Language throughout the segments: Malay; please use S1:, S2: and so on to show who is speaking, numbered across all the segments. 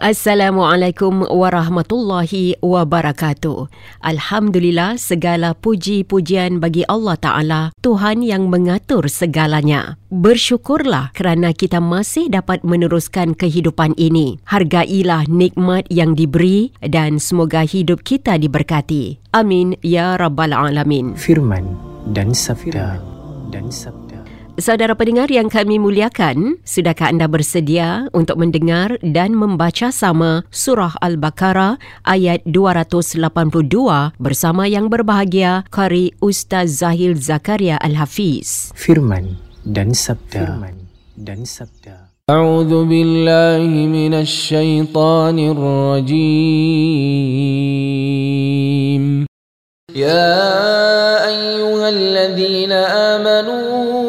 S1: Assalamualaikum warahmatullahi wabarakatuh. Alhamdulillah segala puji-pujian bagi Allah Ta'ala, Tuhan yang mengatur segalanya. Bersyukurlah kerana kita masih dapat meneruskan kehidupan ini. Hargailah nikmat yang diberi dan semoga hidup kita diberkati. Amin ya rabbal alamin.
S2: Firman dan sabda dan sabda.
S1: Saudara pendengar yang kami muliakan, sudahkah anda bersedia untuk mendengar dan membaca sama Surah Al-Baqarah ayat 282 bersama yang berbahagia Qari Ustaz Zahil Zakaria Al-Hafiz.
S2: Firman dan sabda. Firman dan sabda.
S3: أعوذ بالله من الشيطان الرجيم يا أيها الذين آمنوا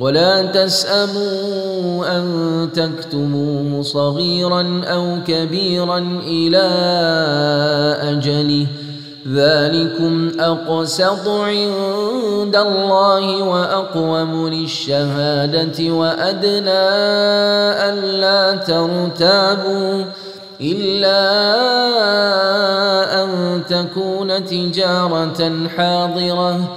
S3: ولا تسأموا أن تكتموه صغيرا أو كبيرا إلى أجله. ذلكم أقسط عند الله وأقوم للشهادة وأدنى ألا ترتابوا إلا أن تكون تجارة حاضرة.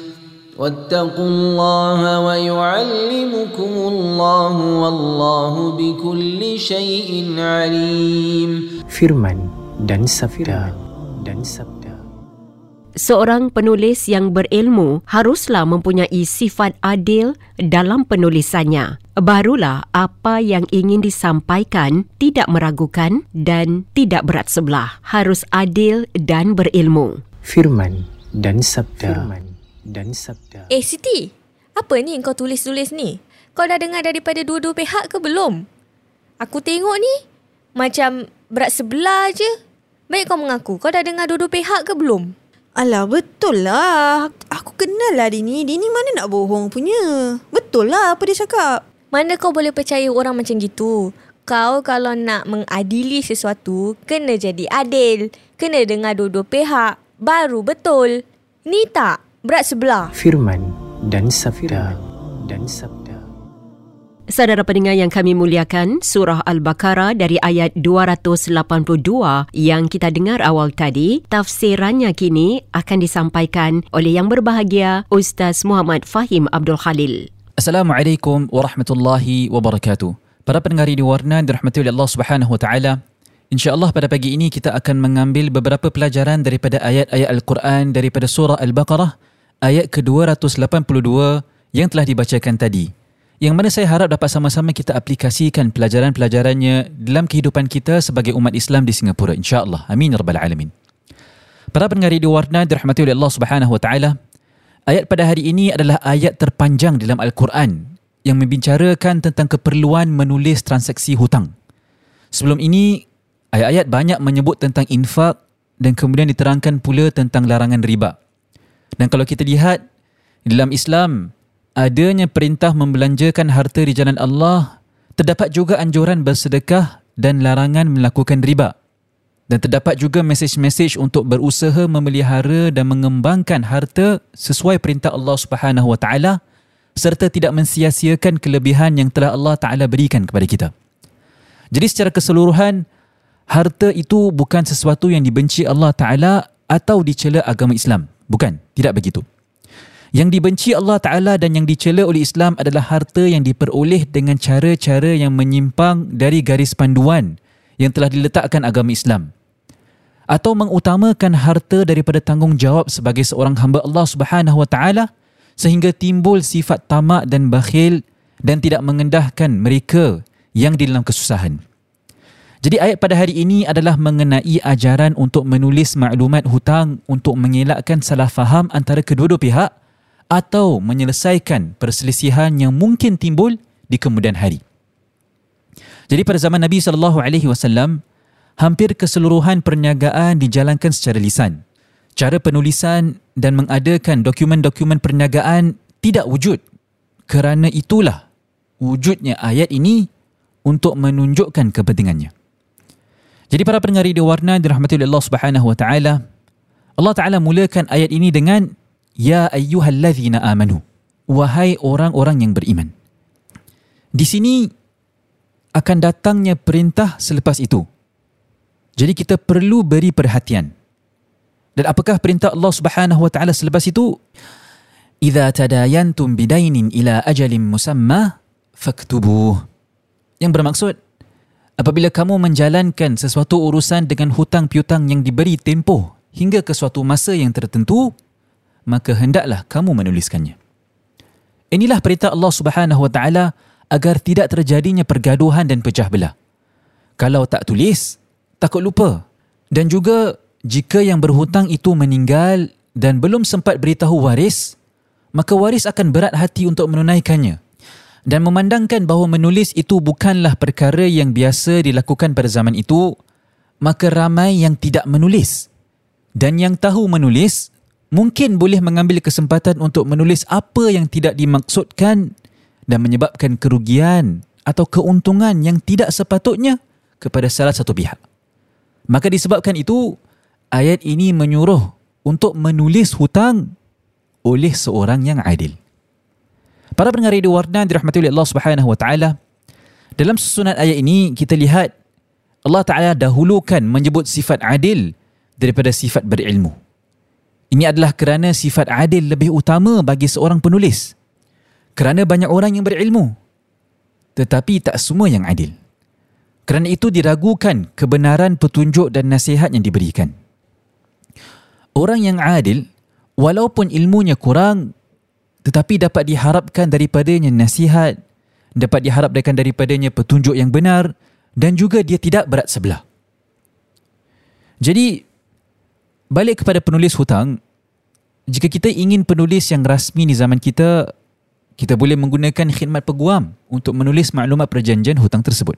S3: واتقوا الله ويعلمكم الله والله بكل شيء عليم
S2: firman dan sabda dan sabda
S1: Seorang penulis yang berilmu haruslah mempunyai sifat adil dalam penulisannya. Barulah apa yang ingin disampaikan tidak meragukan dan tidak berat sebelah. Harus adil dan berilmu.
S2: Firman dan sabda. Firman dan sabda.
S4: Eh Siti, apa ni kau tulis-tulis ni? Kau dah dengar daripada dua-dua pihak ke belum? Aku tengok ni macam berat sebelah je. Baik kau mengaku, kau dah dengar dua-dua pihak ke belum?
S5: Alah betul lah. Aku kenal lah Dini. Dini mana nak bohong punya. Betul lah apa dia cakap.
S4: Mana kau boleh percaya orang macam gitu? Kau kalau nak mengadili sesuatu, kena jadi adil. Kena dengar dua-dua pihak. Baru betul. Ni tak, berat sebelah.
S2: Firman dan sabda dan sabda.
S1: Saudara pendengar yang kami muliakan, surah Al-Baqarah dari ayat 282 yang kita dengar awal tadi, tafsirannya kini akan disampaikan oleh yang berbahagia Ustaz Muhammad Fahim Abdul Khalil.
S6: Assalamualaikum warahmatullahi wabarakatuh. Para pendengar di Warna dirahmati oleh Allah Subhanahu wa taala. Insya-Allah pada pagi ini kita akan mengambil beberapa pelajaran daripada ayat-ayat Al-Quran daripada surah Al-Baqarah ayat ke-282 yang telah dibacakan tadi yang mana saya harap dapat sama-sama kita aplikasikan pelajaran-pelajarannya dalam kehidupan kita sebagai umat Islam di Singapura insya-Allah. Amin rabbal alamin. Para pendengar di Warna dirahmati oleh Allah Subhanahu wa taala. Ayat pada hari ini adalah ayat terpanjang dalam Al-Quran yang membicarakan tentang keperluan menulis transaksi hutang. Sebelum ini ayat-ayat banyak menyebut tentang infak dan kemudian diterangkan pula tentang larangan riba. Dan kalau kita lihat dalam Islam adanya perintah membelanjakan harta di jalan Allah, terdapat juga anjuran bersedekah dan larangan melakukan riba. Dan terdapat juga mesej-mesej untuk berusaha memelihara dan mengembangkan harta sesuai perintah Allah Subhanahu Wa Taala serta tidak mensia-siakan kelebihan yang telah Allah Taala berikan kepada kita. Jadi secara keseluruhan harta itu bukan sesuatu yang dibenci Allah Taala atau dicela agama Islam. Bukan, tidak begitu. Yang dibenci Allah Ta'ala dan yang dicela oleh Islam adalah harta yang diperoleh dengan cara-cara yang menyimpang dari garis panduan yang telah diletakkan agama Islam. Atau mengutamakan harta daripada tanggungjawab sebagai seorang hamba Allah Subhanahu Wa Ta'ala sehingga timbul sifat tamak dan bakhil dan tidak mengendahkan mereka yang di dalam kesusahan. Jadi ayat pada hari ini adalah mengenai ajaran untuk menulis maklumat hutang untuk mengelakkan salah faham antara kedua-dua pihak atau menyelesaikan perselisihan yang mungkin timbul di kemudian hari. Jadi pada zaman Nabi sallallahu alaihi wasallam hampir keseluruhan perniagaan dijalankan secara lisan. Cara penulisan dan mengadakan dokumen-dokumen perniagaan tidak wujud. Kerana itulah wujudnya ayat ini untuk menunjukkan kepentingannya. Jadi para pendengar di warna dirahmati oleh Allah Subhanahu wa taala, Allah Taala mulakan ayat ini dengan Ya ayyuhallazina amanu Wahai orang-orang yang beriman. Di sini akan datangnya perintah selepas itu. Jadi kita perlu beri perhatian. Dan apakah perintah Allah subhanahu wa ta'ala selepas itu? Iza tadayantum bidainin ila ajalim musamma faktubuh. Yang bermaksud Apabila kamu menjalankan sesuatu urusan dengan hutang piutang yang diberi tempoh hingga ke suatu masa yang tertentu, maka hendaklah kamu menuliskannya. Inilah perintah Allah Subhanahu Wa Taala agar tidak terjadinya pergaduhan dan pecah belah. Kalau tak tulis, takut lupa. Dan juga jika yang berhutang itu meninggal dan belum sempat beritahu waris, maka waris akan berat hati untuk menunaikannya. Dan memandangkan bahawa menulis itu bukanlah perkara yang biasa dilakukan pada zaman itu, maka ramai yang tidak menulis. Dan yang tahu menulis mungkin boleh mengambil kesempatan untuk menulis apa yang tidak dimaksudkan dan menyebabkan kerugian atau keuntungan yang tidak sepatutnya kepada salah satu pihak. Maka disebabkan itu, ayat ini menyuruh untuk menulis hutang oleh seorang yang adil. Para pendengar radio Warna dirahmati oleh Allah Subhanahu wa taala. Dalam susunan ayat ini kita lihat Allah Taala dahulukan menyebut sifat adil daripada sifat berilmu. Ini adalah kerana sifat adil lebih utama bagi seorang penulis. Kerana banyak orang yang berilmu. Tetapi tak semua yang adil. Kerana itu diragukan kebenaran petunjuk dan nasihat yang diberikan. Orang yang adil, walaupun ilmunya kurang, tetapi dapat diharapkan daripadanya nasihat, dapat diharapkan daripadanya petunjuk yang benar dan juga dia tidak berat sebelah. Jadi, balik kepada penulis hutang, jika kita ingin penulis yang rasmi di zaman kita, kita boleh menggunakan khidmat peguam untuk menulis maklumat perjanjian hutang tersebut.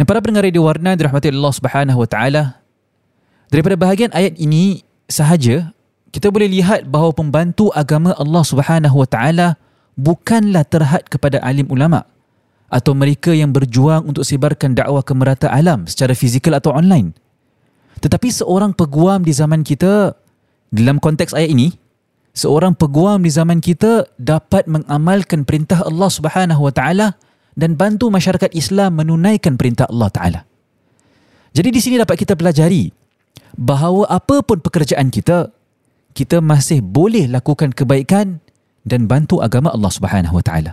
S6: Dan para pendengar radio warna dirahmati Allah Subhanahu Wa Taala, daripada bahagian ayat ini sahaja kita boleh lihat bahawa pembantu agama Allah Subhanahu Wa Taala bukanlah terhad kepada alim ulama atau mereka yang berjuang untuk sebarkan dakwah ke merata alam secara fizikal atau online. Tetapi seorang peguam di zaman kita dalam konteks ayat ini, seorang peguam di zaman kita dapat mengamalkan perintah Allah Subhanahu Wa Taala dan bantu masyarakat Islam menunaikan perintah Allah Taala. Jadi di sini dapat kita pelajari bahawa apapun pekerjaan kita, kita masih boleh lakukan kebaikan dan bantu agama Allah Subhanahu Wa Taala.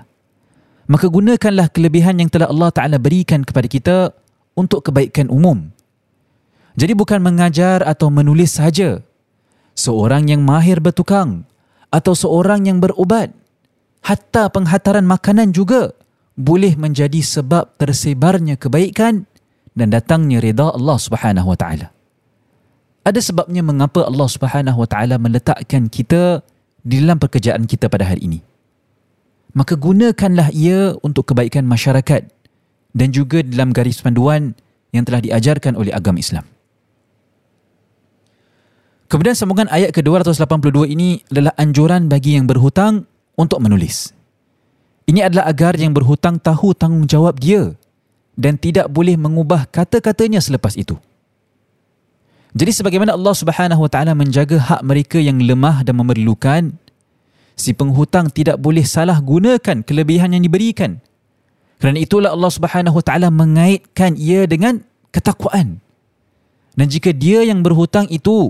S6: Maka gunakanlah kelebihan yang telah Allah Taala berikan kepada kita untuk kebaikan umum. Jadi bukan mengajar atau menulis sahaja. Seorang yang mahir bertukang atau seorang yang berubat, hatta penghataran makanan juga boleh menjadi sebab tersebarnya kebaikan dan datangnya reda Allah Subhanahu wa taala. Ada sebabnya mengapa Allah Subhanahu wa taala meletakkan kita di dalam pekerjaan kita pada hari ini. Maka gunakanlah ia untuk kebaikan masyarakat dan juga dalam garis panduan yang telah diajarkan oleh agama Islam. Kemudian sambungan ayat ke-282 ini adalah anjuran bagi yang berhutang untuk menulis. Ini adalah agar yang berhutang tahu tanggungjawab dia dan tidak boleh mengubah kata-katanya selepas itu. Jadi sebagaimana Allah Subhanahu Wa Taala menjaga hak mereka yang lemah dan memerlukan, si penghutang tidak boleh salah gunakan kelebihan yang diberikan. Kerana itulah Allah Subhanahu Wa Taala mengaitkan ia dengan ketakwaan. Dan jika dia yang berhutang itu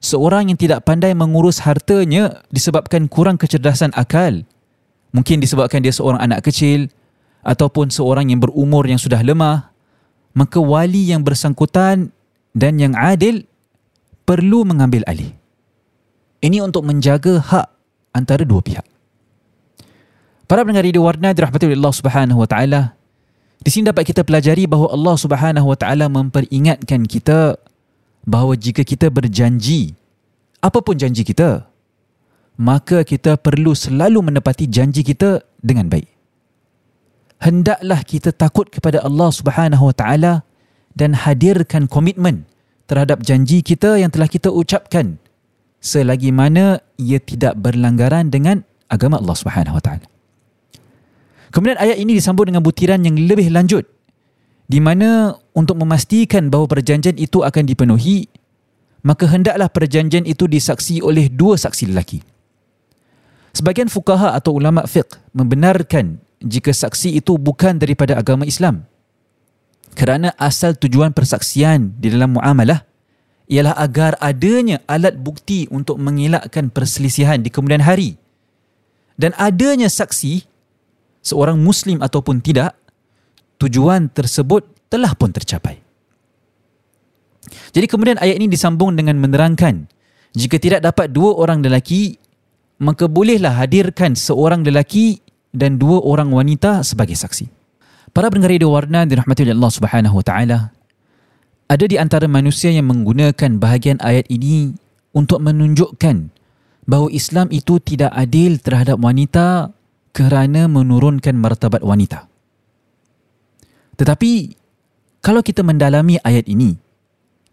S6: seorang yang tidak pandai mengurus hartanya disebabkan kurang kecerdasan akal, Mungkin disebabkan dia seorang anak kecil ataupun seorang yang berumur yang sudah lemah, maka wali yang bersangkutan dan yang adil perlu mengambil alih. Ini untuk menjaga hak antara dua pihak. Para pendengar radio warna dirahmati oleh Allah Subhanahu wa taala. Di sini dapat kita pelajari bahawa Allah Subhanahu wa taala memperingatkan kita bahawa jika kita berjanji apapun janji kita maka kita perlu selalu menepati janji kita dengan baik. Hendaklah kita takut kepada Allah Subhanahu Wa Taala dan hadirkan komitmen terhadap janji kita yang telah kita ucapkan selagi mana ia tidak berlanggaran dengan agama Allah Subhanahu Wa Taala. Kemudian ayat ini disambung dengan butiran yang lebih lanjut di mana untuk memastikan bahawa perjanjian itu akan dipenuhi maka hendaklah perjanjian itu disaksi oleh dua saksi lelaki. Sebagian fukaha atau ulama fiqh membenarkan jika saksi itu bukan daripada agama Islam. Kerana asal tujuan persaksian di dalam muamalah ialah agar adanya alat bukti untuk mengelakkan perselisihan di kemudian hari. Dan adanya saksi, seorang Muslim ataupun tidak, tujuan tersebut telah pun tercapai. Jadi kemudian ayat ini disambung dengan menerangkan jika tidak dapat dua orang lelaki maka bolehlah hadirkan seorang lelaki dan dua orang wanita sebagai saksi. Para pendengar radio warna dirahmati oleh Allah Subhanahu wa taala, ada di antara manusia yang menggunakan bahagian ayat ini untuk menunjukkan bahawa Islam itu tidak adil terhadap wanita kerana menurunkan martabat wanita. Tetapi kalau kita mendalami ayat ini,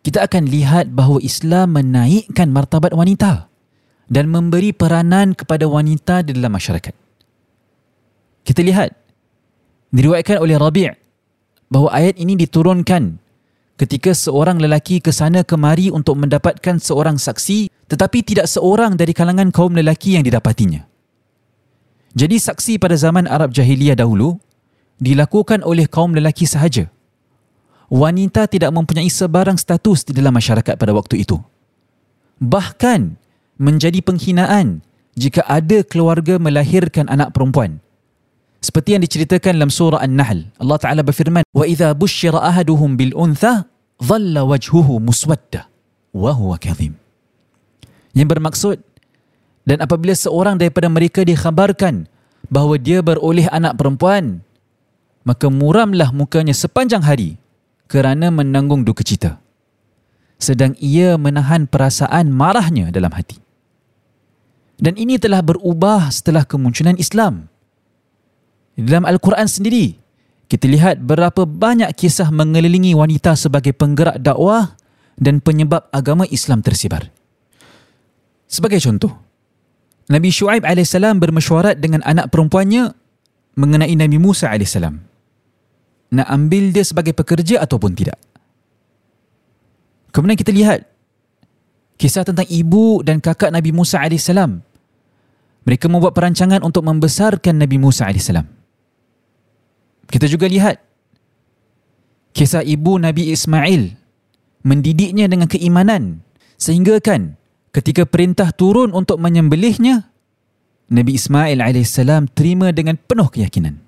S6: kita akan lihat bahawa Islam menaikkan martabat wanita dan memberi peranan kepada wanita di dalam masyarakat. Kita lihat diriwayatkan oleh Rabi' bahawa ayat ini diturunkan ketika seorang lelaki ke sana kemari untuk mendapatkan seorang saksi tetapi tidak seorang dari kalangan kaum lelaki yang didapatinya. Jadi saksi pada zaman Arab Jahiliyah dahulu dilakukan oleh kaum lelaki sahaja. Wanita tidak mempunyai sebarang status di dalam masyarakat pada waktu itu. Bahkan menjadi penghinaan jika ada keluarga melahirkan anak perempuan. Seperti yang diceritakan dalam surah An-Nahl, Allah Taala berfirman, "Wa idza busyira ahaduhum bil untha, dhalla huwa kadhim." Yang bermaksud dan apabila seorang daripada mereka dikhabarkan bahawa dia beroleh anak perempuan, maka muramlah mukanya sepanjang hari kerana menanggung duka cita. Sedang ia menahan perasaan marahnya dalam hati. Dan ini telah berubah setelah kemunculan Islam. Dalam Al-Quran sendiri, kita lihat berapa banyak kisah mengelilingi wanita sebagai penggerak dakwah dan penyebab agama Islam tersebar. Sebagai contoh, Nabi Shu'aib AS bermesyuarat dengan anak perempuannya mengenai Nabi Musa AS. Nak ambil dia sebagai pekerja ataupun tidak. Kemudian kita lihat kisah tentang ibu dan kakak Nabi Musa AS. Mereka membuat perancangan untuk membesarkan Nabi Musa AS. Kita juga lihat kisah ibu Nabi Ismail mendidiknya dengan keimanan sehingga kan ketika perintah turun untuk menyembelihnya Nabi Ismail AS terima dengan penuh keyakinan.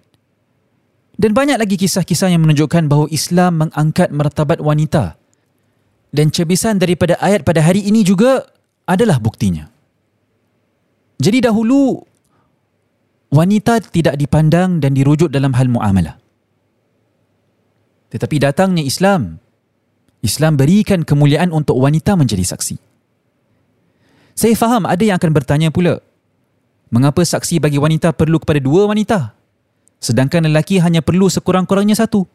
S6: Dan banyak lagi kisah-kisah yang menunjukkan bahawa Islam mengangkat martabat wanita. Dan cebisan daripada ayat pada hari ini juga adalah buktinya. Jadi dahulu wanita tidak dipandang dan dirujuk dalam hal muamalah. Tetapi datangnya Islam, Islam berikan kemuliaan untuk wanita menjadi saksi. Saya faham ada yang akan bertanya pula, mengapa saksi bagi wanita perlu kepada dua wanita, sedangkan lelaki hanya perlu sekurang-kurangnya satu?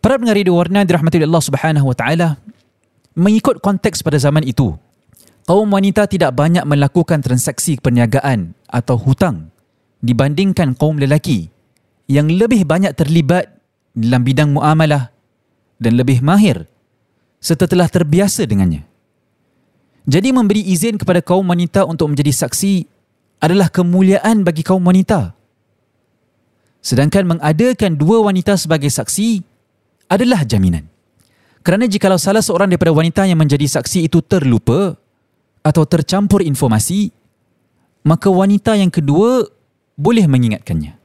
S6: Para pendengar radio warna dirahmati Allah Subhanahu wa taala, mengikut konteks pada zaman itu, kaum wanita tidak banyak melakukan transaksi perniagaan atau hutang dibandingkan kaum lelaki yang lebih banyak terlibat dalam bidang muamalah dan lebih mahir setelah terbiasa dengannya. Jadi memberi izin kepada kaum wanita untuk menjadi saksi adalah kemuliaan bagi kaum wanita. Sedangkan mengadakan dua wanita sebagai saksi adalah jaminan. Kerana jikalau salah seorang daripada wanita yang menjadi saksi itu terlupa, atau tercampur informasi, maka wanita yang kedua boleh mengingatkannya.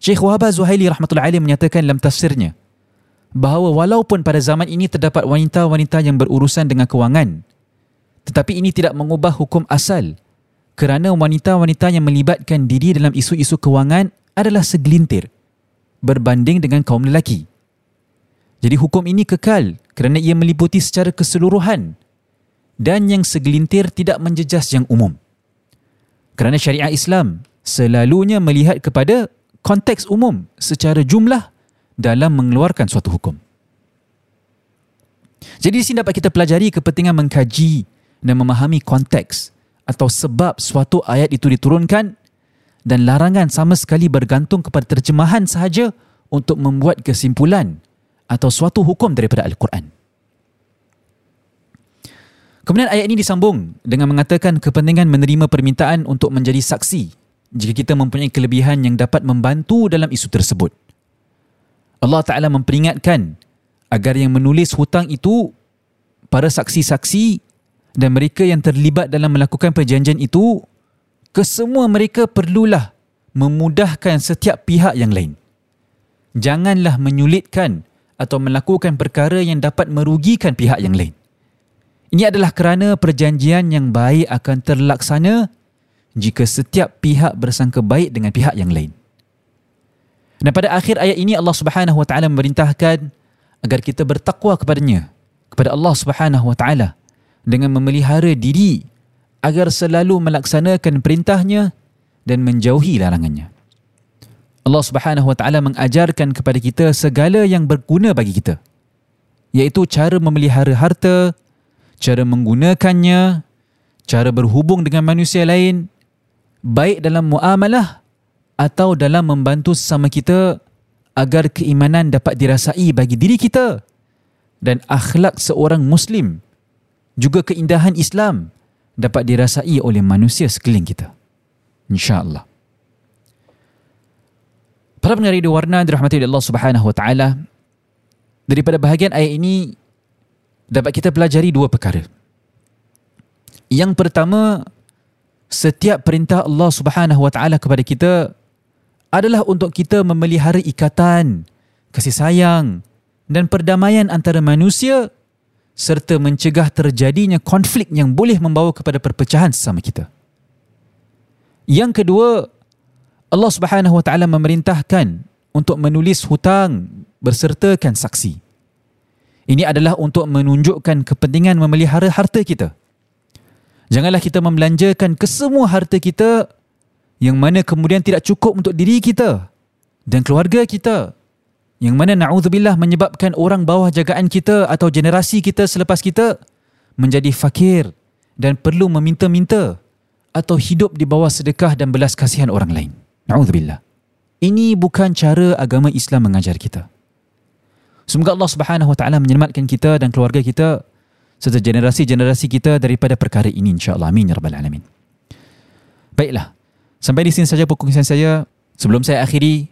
S6: Syekh Wahab Zuhaili rahmatullahi alaih menyatakan dalam tafsirnya bahawa walaupun pada zaman ini terdapat wanita-wanita yang berurusan dengan kewangan, tetapi ini tidak mengubah hukum asal kerana wanita-wanita yang melibatkan diri dalam isu-isu kewangan adalah segelintir berbanding dengan kaum lelaki. Jadi hukum ini kekal kerana ia meliputi secara keseluruhan dan yang segelintir tidak menjejas yang umum. Kerana syariah Islam selalunya melihat kepada konteks umum secara jumlah dalam mengeluarkan suatu hukum. Jadi di sini dapat kita pelajari kepentingan mengkaji dan memahami konteks atau sebab suatu ayat itu diturunkan dan larangan sama sekali bergantung kepada terjemahan sahaja untuk membuat kesimpulan atau suatu hukum daripada Al-Quran. Kemudian ayat ini disambung dengan mengatakan kepentingan menerima permintaan untuk menjadi saksi jika kita mempunyai kelebihan yang dapat membantu dalam isu tersebut. Allah Ta'ala memperingatkan agar yang menulis hutang itu para saksi-saksi dan mereka yang terlibat dalam melakukan perjanjian itu kesemua mereka perlulah memudahkan setiap pihak yang lain. Janganlah menyulitkan atau melakukan perkara yang dapat merugikan pihak yang lain. Ini adalah kerana perjanjian yang baik akan terlaksana jika setiap pihak bersangka baik dengan pihak yang lain. Dan pada akhir ayat ini Allah Subhanahu wa taala memerintahkan agar kita bertakwa kepadanya, kepada Allah Subhanahu wa taala dengan memelihara diri agar selalu melaksanakan perintahnya dan menjauhi larangannya. Allah Subhanahu wa taala mengajarkan kepada kita segala yang berguna bagi kita iaitu cara memelihara harta, cara menggunakannya, cara berhubung dengan manusia lain, baik dalam muamalah atau dalam membantu sesama kita agar keimanan dapat dirasai bagi diri kita dan akhlak seorang Muslim juga keindahan Islam dapat dirasai oleh manusia sekeliling kita. InsyaAllah. Para pendengar di warna dirahmati Allah Subhanahu Wa Taala. Daripada bahagian ayat ini dapat kita pelajari dua perkara. Yang pertama, setiap perintah Allah Subhanahu Wa Taala kepada kita adalah untuk kita memelihara ikatan, kasih sayang dan perdamaian antara manusia serta mencegah terjadinya konflik yang boleh membawa kepada perpecahan sesama kita. Yang kedua, Allah Subhanahu Wa Taala memerintahkan untuk menulis hutang bersertakan saksi. Ini adalah untuk menunjukkan kepentingan memelihara harta kita. Janganlah kita membelanjakan kesemua harta kita yang mana kemudian tidak cukup untuk diri kita dan keluarga kita yang mana na'udzubillah menyebabkan orang bawah jagaan kita atau generasi kita selepas kita menjadi fakir dan perlu meminta-minta atau hidup di bawah sedekah dan belas kasihan orang lain. Na'udzubillah. Ini bukan cara agama Islam mengajar kita. Semoga Allah Subhanahu Wa Taala menyelamatkan kita dan keluarga kita serta generasi-generasi kita daripada perkara ini insya-Allah. Amin ya rabbal alamin. Baiklah. Sampai di sini saja perkongsian saya. Sebelum saya akhiri,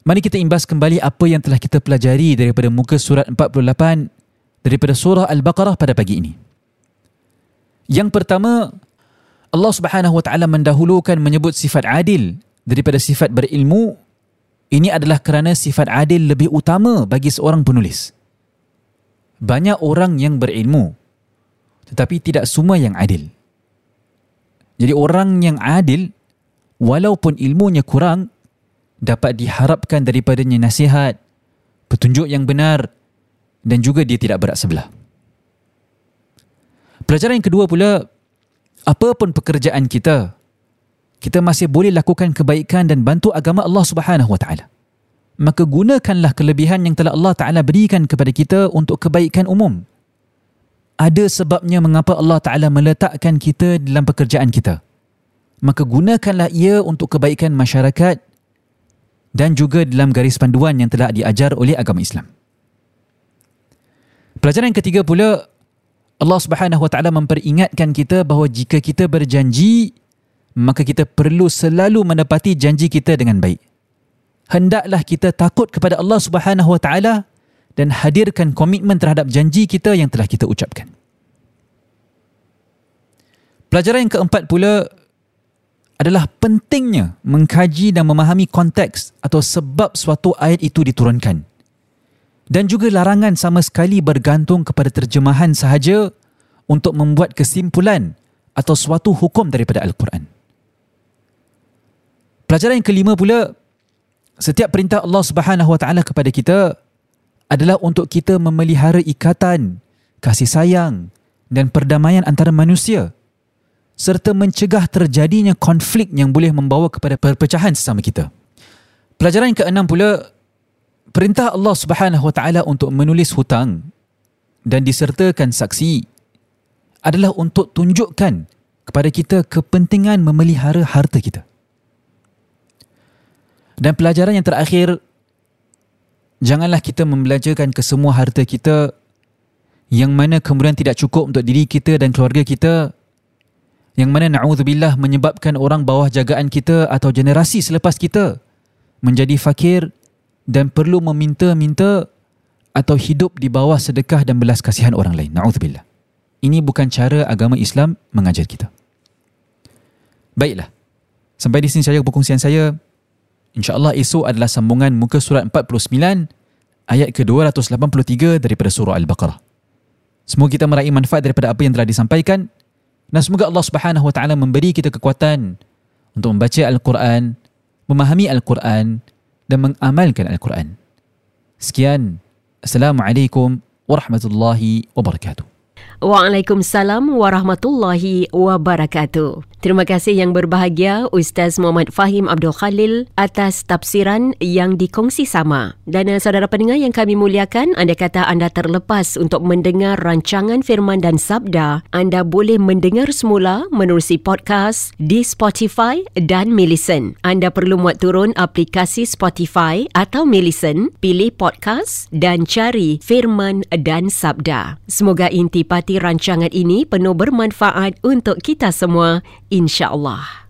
S6: Mari kita imbas kembali apa yang telah kita pelajari daripada muka surat 48 daripada surah Al-Baqarah pada pagi ini. Yang pertama, Allah Subhanahu Wa Taala mendahulukan menyebut sifat adil daripada sifat berilmu. Ini adalah kerana sifat adil lebih utama bagi seorang penulis. Banyak orang yang berilmu tetapi tidak semua yang adil. Jadi orang yang adil walaupun ilmunya kurang dapat diharapkan daripadanya nasihat, petunjuk yang benar dan juga dia tidak berat sebelah. Pelajaran yang kedua pula, apa pun pekerjaan kita, kita masih boleh lakukan kebaikan dan bantu agama Allah Subhanahu Wa Taala. Maka gunakanlah kelebihan yang telah Allah Taala berikan kepada kita untuk kebaikan umum. Ada sebabnya mengapa Allah Taala meletakkan kita dalam pekerjaan kita. Maka gunakanlah ia untuk kebaikan masyarakat dan juga dalam garis panduan yang telah diajar oleh agama Islam. Pelajaran ketiga pula Allah Subhanahu Wa Taala memperingatkan kita bahawa jika kita berjanji maka kita perlu selalu menepati janji kita dengan baik. Hendaklah kita takut kepada Allah Subhanahu Wa Taala dan hadirkan komitmen terhadap janji kita yang telah kita ucapkan. Pelajaran yang keempat pula adalah pentingnya mengkaji dan memahami konteks atau sebab suatu ayat itu diturunkan. Dan juga larangan sama sekali bergantung kepada terjemahan sahaja untuk membuat kesimpulan atau suatu hukum daripada Al-Quran. Pelajaran yang kelima pula, setiap perintah Allah Subhanahu Wa Taala kepada kita adalah untuk kita memelihara ikatan, kasih sayang dan perdamaian antara manusia serta mencegah terjadinya konflik yang boleh membawa kepada perpecahan sesama kita. Pelajaran yang keenam pula, perintah Allah Subhanahu Wa Taala untuk menulis hutang dan disertakan saksi adalah untuk tunjukkan kepada kita kepentingan memelihara harta kita. Dan pelajaran yang terakhir, janganlah kita membelajarkan kesemua harta kita yang mana kemudian tidak cukup untuk diri kita dan keluarga kita yang mana na'udzubillah menyebabkan orang bawah jagaan kita atau generasi selepas kita menjadi fakir dan perlu meminta-minta atau hidup di bawah sedekah dan belas kasihan orang lain. Na'udzubillah. Ini bukan cara agama Islam mengajar kita. Baiklah. Sampai di sini saja perkongsian saya. InsyaAllah esok adalah sambungan muka surat 49 ayat ke-283 daripada surah Al-Baqarah. Semoga kita meraih manfaat daripada apa yang telah disampaikan. Dan semoga Allah Subhanahu Wa Taala memberi kita kekuatan untuk membaca Al-Quran, memahami Al-Quran dan mengamalkan Al-Quran. Sekian. Assalamualaikum warahmatullahi wabarakatuh.
S1: Waalaikumsalam warahmatullahi wabarakatuh. Terima kasih yang berbahagia Ustaz Muhammad Fahim Abdul Khalil atas tafsiran yang dikongsi sama. Dan uh, saudara pendengar yang kami muliakan, anda kata anda terlepas untuk mendengar rancangan firman dan sabda, anda boleh mendengar semula menerusi podcast di Spotify dan Millicent. Anda perlu muat turun aplikasi Spotify atau Millicent, pilih podcast dan cari firman dan sabda. Semoga intipati rancangan ini penuh bermanfaat untuk kita semua insya-Allah.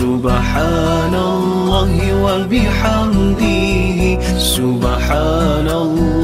S7: سبحان الله وبحمده سبحان الله